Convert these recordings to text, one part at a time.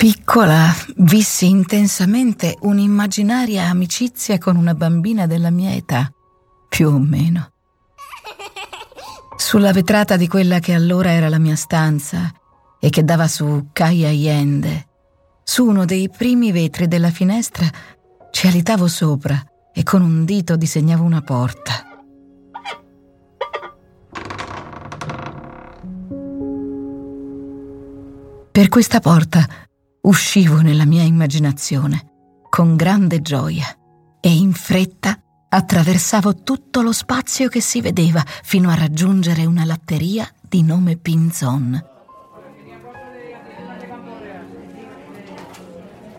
piccola vissi intensamente un'immaginaria amicizia con una bambina della mia età, più o meno. Sulla vetrata di quella che allora era la mia stanza e che dava su Caia Allende, su uno dei primi vetri della finestra, ci alitavo sopra e con un dito disegnavo una porta. Per questa porta uscivo nella mia immaginazione con grande gioia e in fretta attraversavo tutto lo spazio che si vedeva fino a raggiungere una latteria di nome Pinzon.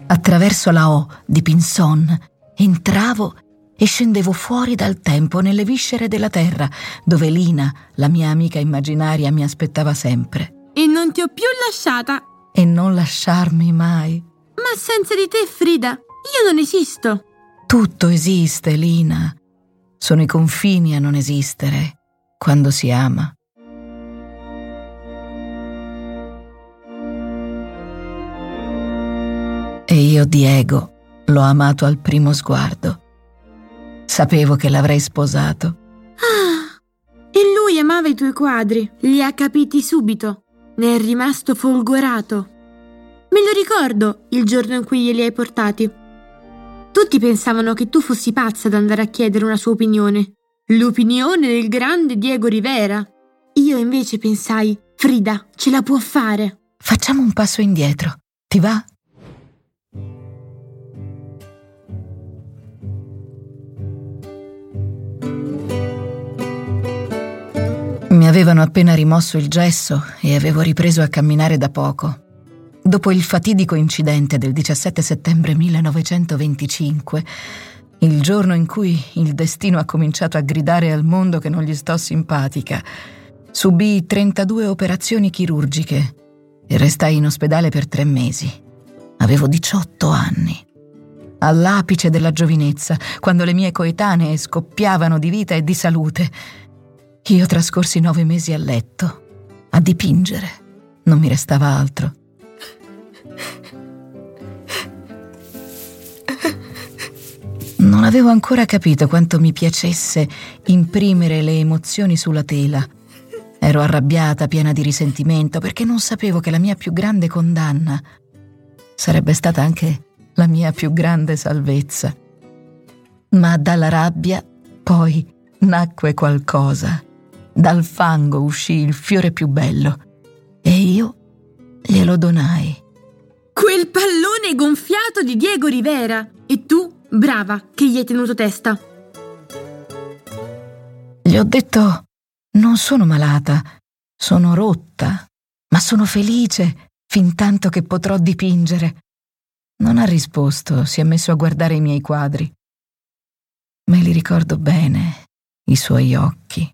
Attraverso la O di Pinzon entravo e scendevo fuori dal tempo nelle viscere della terra, dove Lina, la mia amica immaginaria, mi aspettava sempre. E non ti ho più lasciata e non lasciarmi mai. Ma senza di te, Frida, io non esisto. Tutto esiste, Lina. Sono i confini a non esistere quando si ama. E io, Diego, l'ho amato al primo sguardo. Sapevo che l'avrei sposato. Ah, e lui amava i tuoi quadri, li ha capiti subito. Ne è rimasto folgorato. Me lo ricordo il giorno in cui glieli hai portati. Tutti pensavano che tu fossi pazza ad andare a chiedere una sua opinione. L'opinione del grande Diego Rivera. Io invece pensai, Frida, ce la può fare. Facciamo un passo indietro. Ti va? Avevano appena rimosso il gesso e avevo ripreso a camminare da poco. Dopo il fatidico incidente del 17 settembre 1925, il giorno in cui il destino ha cominciato a gridare al mondo che non gli sto simpatica, subì 32 operazioni chirurgiche e restai in ospedale per tre mesi. Avevo 18 anni. All'apice della giovinezza, quando le mie coetanee scoppiavano di vita e di salute, io trascorsi nove mesi a letto, a dipingere. Non mi restava altro. Non avevo ancora capito quanto mi piacesse imprimere le emozioni sulla tela. Ero arrabbiata, piena di risentimento, perché non sapevo che la mia più grande condanna sarebbe stata anche la mia più grande salvezza. Ma dalla rabbia poi nacque qualcosa dal fango uscì il fiore più bello e io glielo donai. Quel pallone gonfiato di Diego Rivera! E tu, brava, che gli hai tenuto testa. Gli ho detto, non sono malata, sono rotta, ma sono felice fin tanto che potrò dipingere. Non ha risposto, si è messo a guardare i miei quadri. Me li ricordo bene, i suoi occhi.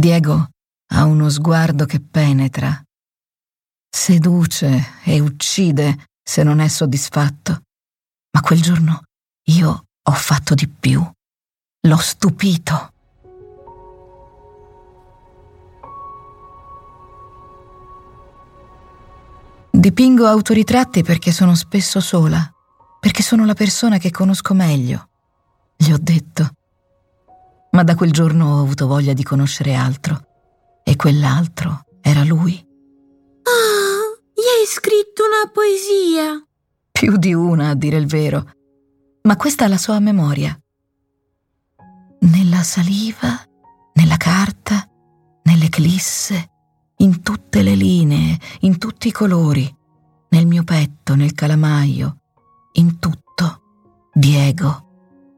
Diego ha uno sguardo che penetra, seduce e uccide se non è soddisfatto. Ma quel giorno io ho fatto di più. L'ho stupito. Dipingo autoritratti perché sono spesso sola, perché sono la persona che conosco meglio. Gli ho detto ma da quel giorno ho avuto voglia di conoscere altro. E quell'altro era lui. Ah, gli hai scritto una poesia. Più di una, a dire il vero. Ma questa è la sua memoria. Nella saliva, nella carta, nell'eclisse, in tutte le linee, in tutti i colori, nel mio petto, nel calamaio, in tutto. Diego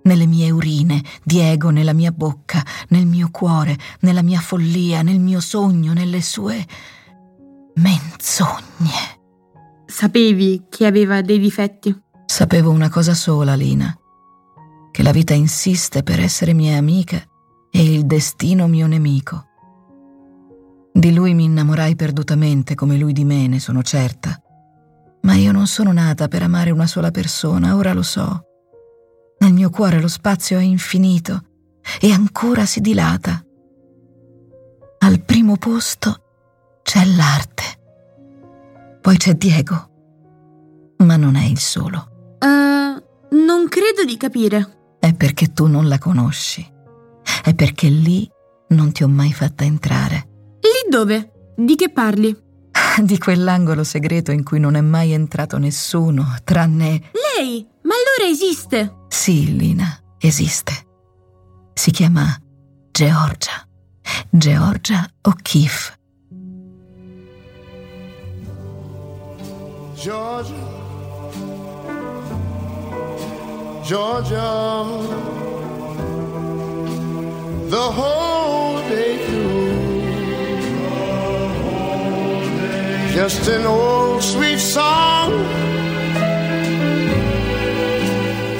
nelle mie urine, Diego nella mia bocca, nel mio cuore, nella mia follia, nel mio sogno, nelle sue menzogne. Sapevi che aveva dei difetti? Sapevo una cosa sola, Lina, che la vita insiste per essere mia amica e il destino mio nemico. Di lui mi innamorai perdutamente come lui di me, ne sono certa. Ma io non sono nata per amare una sola persona, ora lo so. Nel mio cuore lo spazio è infinito e ancora si dilata. Al primo posto c'è l'arte. Poi c'è Diego. ma non è il solo. Uh, non credo di capire. È perché tu non la conosci. È perché lì non ti ho mai fatta entrare. Lì dove? Di che parli? Di quell'angolo segreto in cui non è mai entrato nessuno, tranne... Lei! Ma allora esiste! Sì, Lina, esiste. Si chiama Georgia. Georgia O'Keeffe. Georgia, Georgia, the whole day through. Just an old sweet song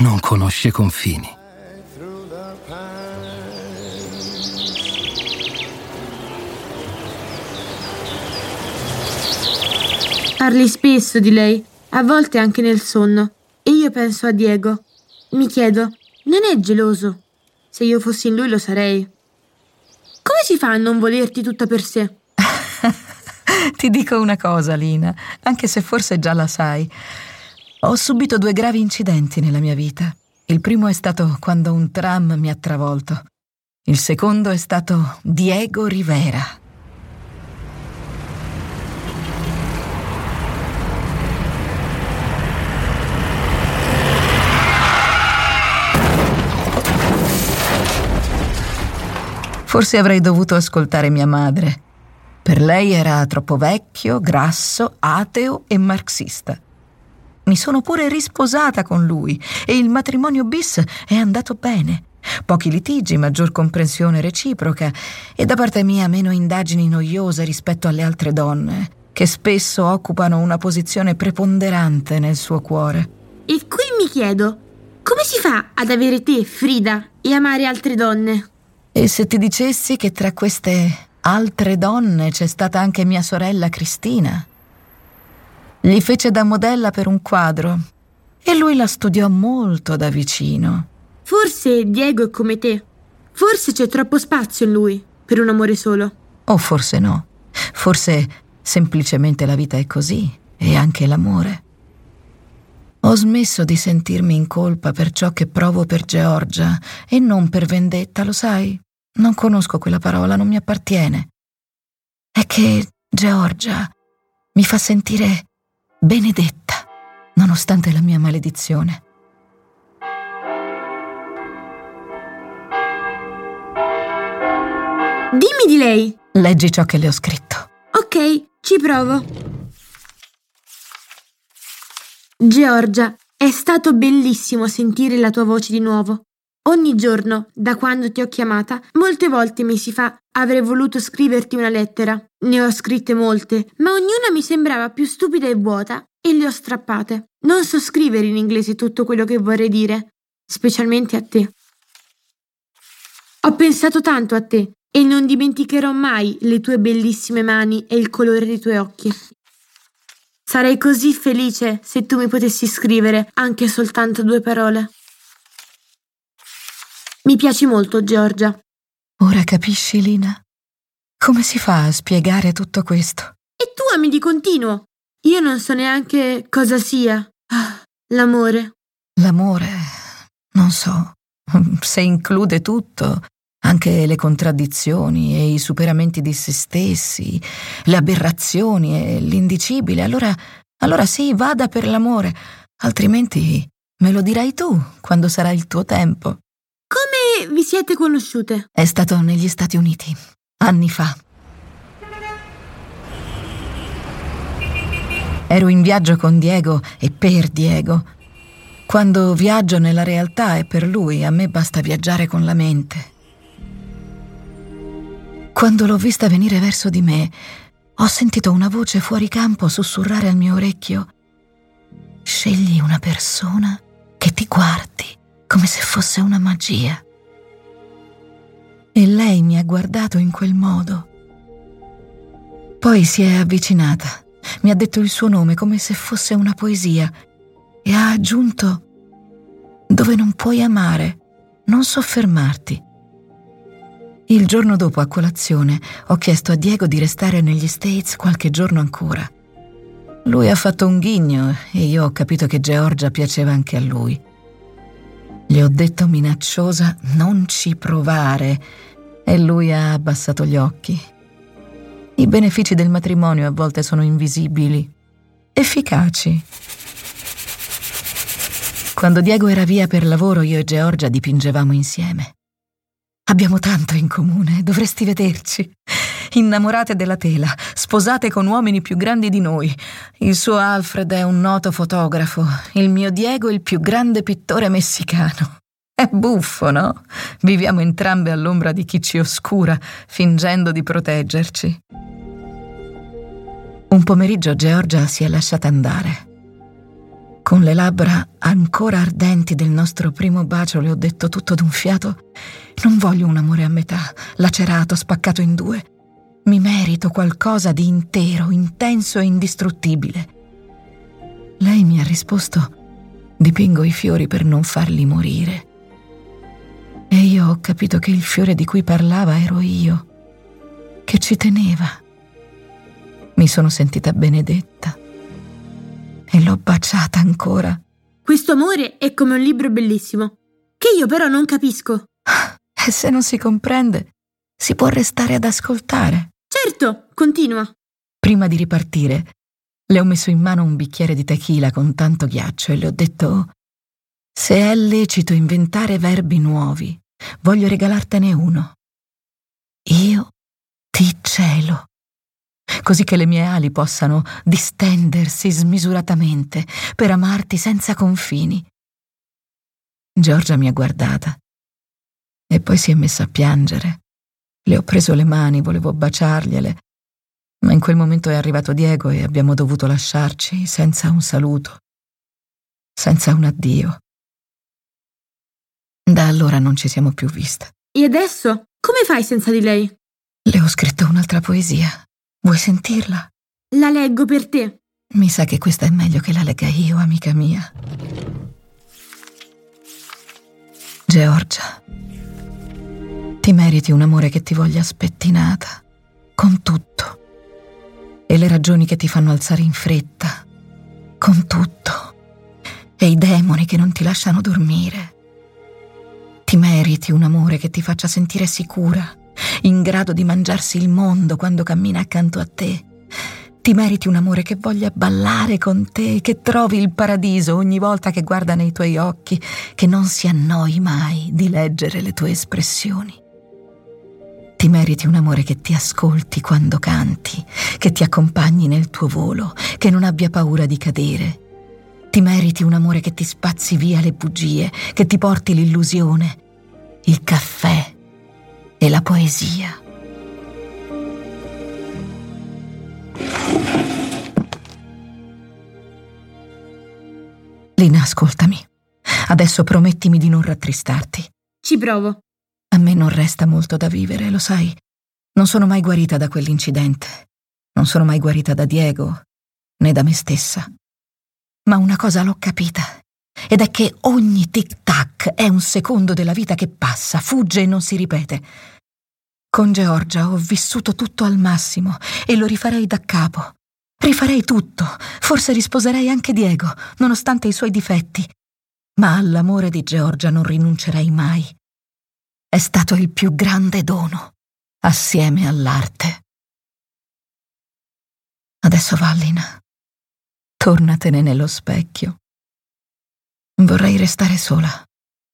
non conosce confini. Parli spesso di lei, a volte anche nel sonno, e io penso a Diego. Mi chiedo, non è geloso? Se io fossi in lui lo sarei. Come si fa a non volerti tutta per sé? Ti dico una cosa, Lina, anche se forse già la sai. Ho subito due gravi incidenti nella mia vita. Il primo è stato quando un tram mi ha travolto. Il secondo è stato Diego Rivera. Forse avrei dovuto ascoltare mia madre. Per lei era troppo vecchio, grasso, ateo e marxista. Mi sono pure risposata con lui e il matrimonio bis è andato bene. Pochi litigi, maggior comprensione reciproca e da parte mia meno indagini noiose rispetto alle altre donne, che spesso occupano una posizione preponderante nel suo cuore. E qui mi chiedo, come si fa ad avere te, Frida, e amare altre donne? E se ti dicessi che tra queste altre donne c'è stata anche mia sorella Cristina? Gli fece da modella per un quadro e lui la studiò molto da vicino. Forse Diego è come te. Forse c'è troppo spazio in lui per un amore solo. O forse no. Forse semplicemente la vita è così e anche l'amore. Ho smesso di sentirmi in colpa per ciò che provo per Georgia e non per vendetta, lo sai? Non conosco quella parola, non mi appartiene. È che Georgia mi fa sentire benedetta, nonostante la mia maledizione. Dimmi di lei. Leggi ciò che le ho scritto. Ok, ci provo. Georgia, è stato bellissimo sentire la tua voce di nuovo. Ogni giorno, da quando ti ho chiamata, molte volte mesi fa avrei voluto scriverti una lettera. Ne ho scritte molte, ma ognuna mi sembrava più stupida e vuota e le ho strappate. Non so scrivere in inglese tutto quello che vorrei dire, specialmente a te. Ho pensato tanto a te e non dimenticherò mai le tue bellissime mani e il colore dei tuoi occhi. Sarei così felice se tu mi potessi scrivere anche soltanto due parole. Mi piaci molto, Giorgia. Ora capisci, Lina? Come si fa a spiegare tutto questo? E tu ami di continuo. Io non so neanche cosa sia. Ah, l'amore. L'amore? Non so. Se include tutto, anche le contraddizioni e i superamenti di se stessi, le aberrazioni e l'indicibile, allora, allora sì, vada per l'amore, altrimenti me lo dirai tu quando sarà il tuo tempo. Vi siete conosciute? È stato negli Stati Uniti, anni fa. Ero in viaggio con Diego e per Diego. Quando viaggio nella realtà è per lui, a me basta viaggiare con la mente. Quando l'ho vista venire verso di me, ho sentito una voce fuori campo sussurrare al mio orecchio scegli una persona che ti guardi come se fosse una magia. E lei mi ha guardato in quel modo. Poi si è avvicinata, mi ha detto il suo nome come se fosse una poesia e ha aggiunto dove non puoi amare, non soffermarti. Il giorno dopo a colazione ho chiesto a Diego di restare negli States qualche giorno ancora. Lui ha fatto un ghigno e io ho capito che Georgia piaceva anche a lui. Gli ho detto minacciosa non ci provare e lui ha abbassato gli occhi. I benefici del matrimonio a volte sono invisibili, efficaci. Quando Diego era via per lavoro io e Georgia dipingevamo insieme. Abbiamo tanto in comune, dovresti vederci innamorate della tela, sposate con uomini più grandi di noi. Il suo Alfred è un noto fotografo, il mio Diego il più grande pittore messicano. È buffo, no? Viviamo entrambe all'ombra di chi ci oscura, fingendo di proteggerci. Un pomeriggio Georgia si è lasciata andare. Con le labbra ancora ardenti del nostro primo bacio le ho detto tutto d'un fiato non voglio un amore a metà, lacerato, spaccato in due. Mi merito qualcosa di intero, intenso e indistruttibile. Lei mi ha risposto, dipingo i fiori per non farli morire. E io ho capito che il fiore di cui parlava ero io, che ci teneva. Mi sono sentita benedetta e l'ho baciata ancora. Questo amore è come un libro bellissimo, che io però non capisco. E se non si comprende, si può restare ad ascoltare. Certo, continua. Prima di ripartire, le ho messo in mano un bicchiere di tequila con tanto ghiaccio e le ho detto: Se è lecito inventare verbi nuovi, voglio regalartene uno. Io ti celo, così che le mie ali possano distendersi smisuratamente per amarti senza confini. Giorgia mi ha guardata e poi si è messa a piangere. Le ho preso le mani, volevo baciargliele, ma in quel momento è arrivato Diego e abbiamo dovuto lasciarci senza un saluto, senza un addio. Da allora non ci siamo più viste. E adesso? Come fai senza di lei? Le ho scritto un'altra poesia. Vuoi sentirla? La leggo per te. Mi sa che questa è meglio che la legga io, amica mia. Georgia. Ti meriti un amore che ti voglia spettinata, con tutto. E le ragioni che ti fanno alzare in fretta, con tutto. E i demoni che non ti lasciano dormire. Ti meriti un amore che ti faccia sentire sicura, in grado di mangiarsi il mondo quando cammina accanto a te. Ti meriti un amore che voglia ballare con te, che trovi il paradiso ogni volta che guarda nei tuoi occhi, che non si annoi mai di leggere le tue espressioni. Ti meriti un amore che ti ascolti quando canti, che ti accompagni nel tuo volo, che non abbia paura di cadere. Ti meriti un amore che ti spazzi via le bugie, che ti porti l'illusione, il caffè e la poesia. Lina, ascoltami. Adesso promettimi di non rattristarti. Ci provo. A me non resta molto da vivere, lo sai. Non sono mai guarita da quell'incidente. Non sono mai guarita da Diego, né da me stessa. Ma una cosa l'ho capita. Ed è che ogni tic-tac è un secondo della vita che passa, fugge e non si ripete. Con Georgia ho vissuto tutto al massimo e lo rifarei da capo. Rifarei tutto, forse risposerei anche Diego, nonostante i suoi difetti. Ma all'amore di Georgia non rinuncerei mai è stato il più grande dono, assieme all'arte. Adesso Vallina, tornatene nello specchio. Vorrei restare sola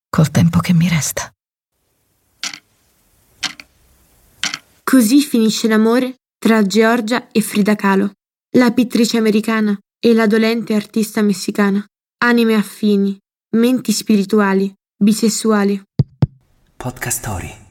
col tempo che mi resta. Così finisce l'amore tra Georgia e Frida Kahlo, la pittrice americana e la dolente artista messicana. Anime affini, menti spirituali, bisessuali. Podcast Story.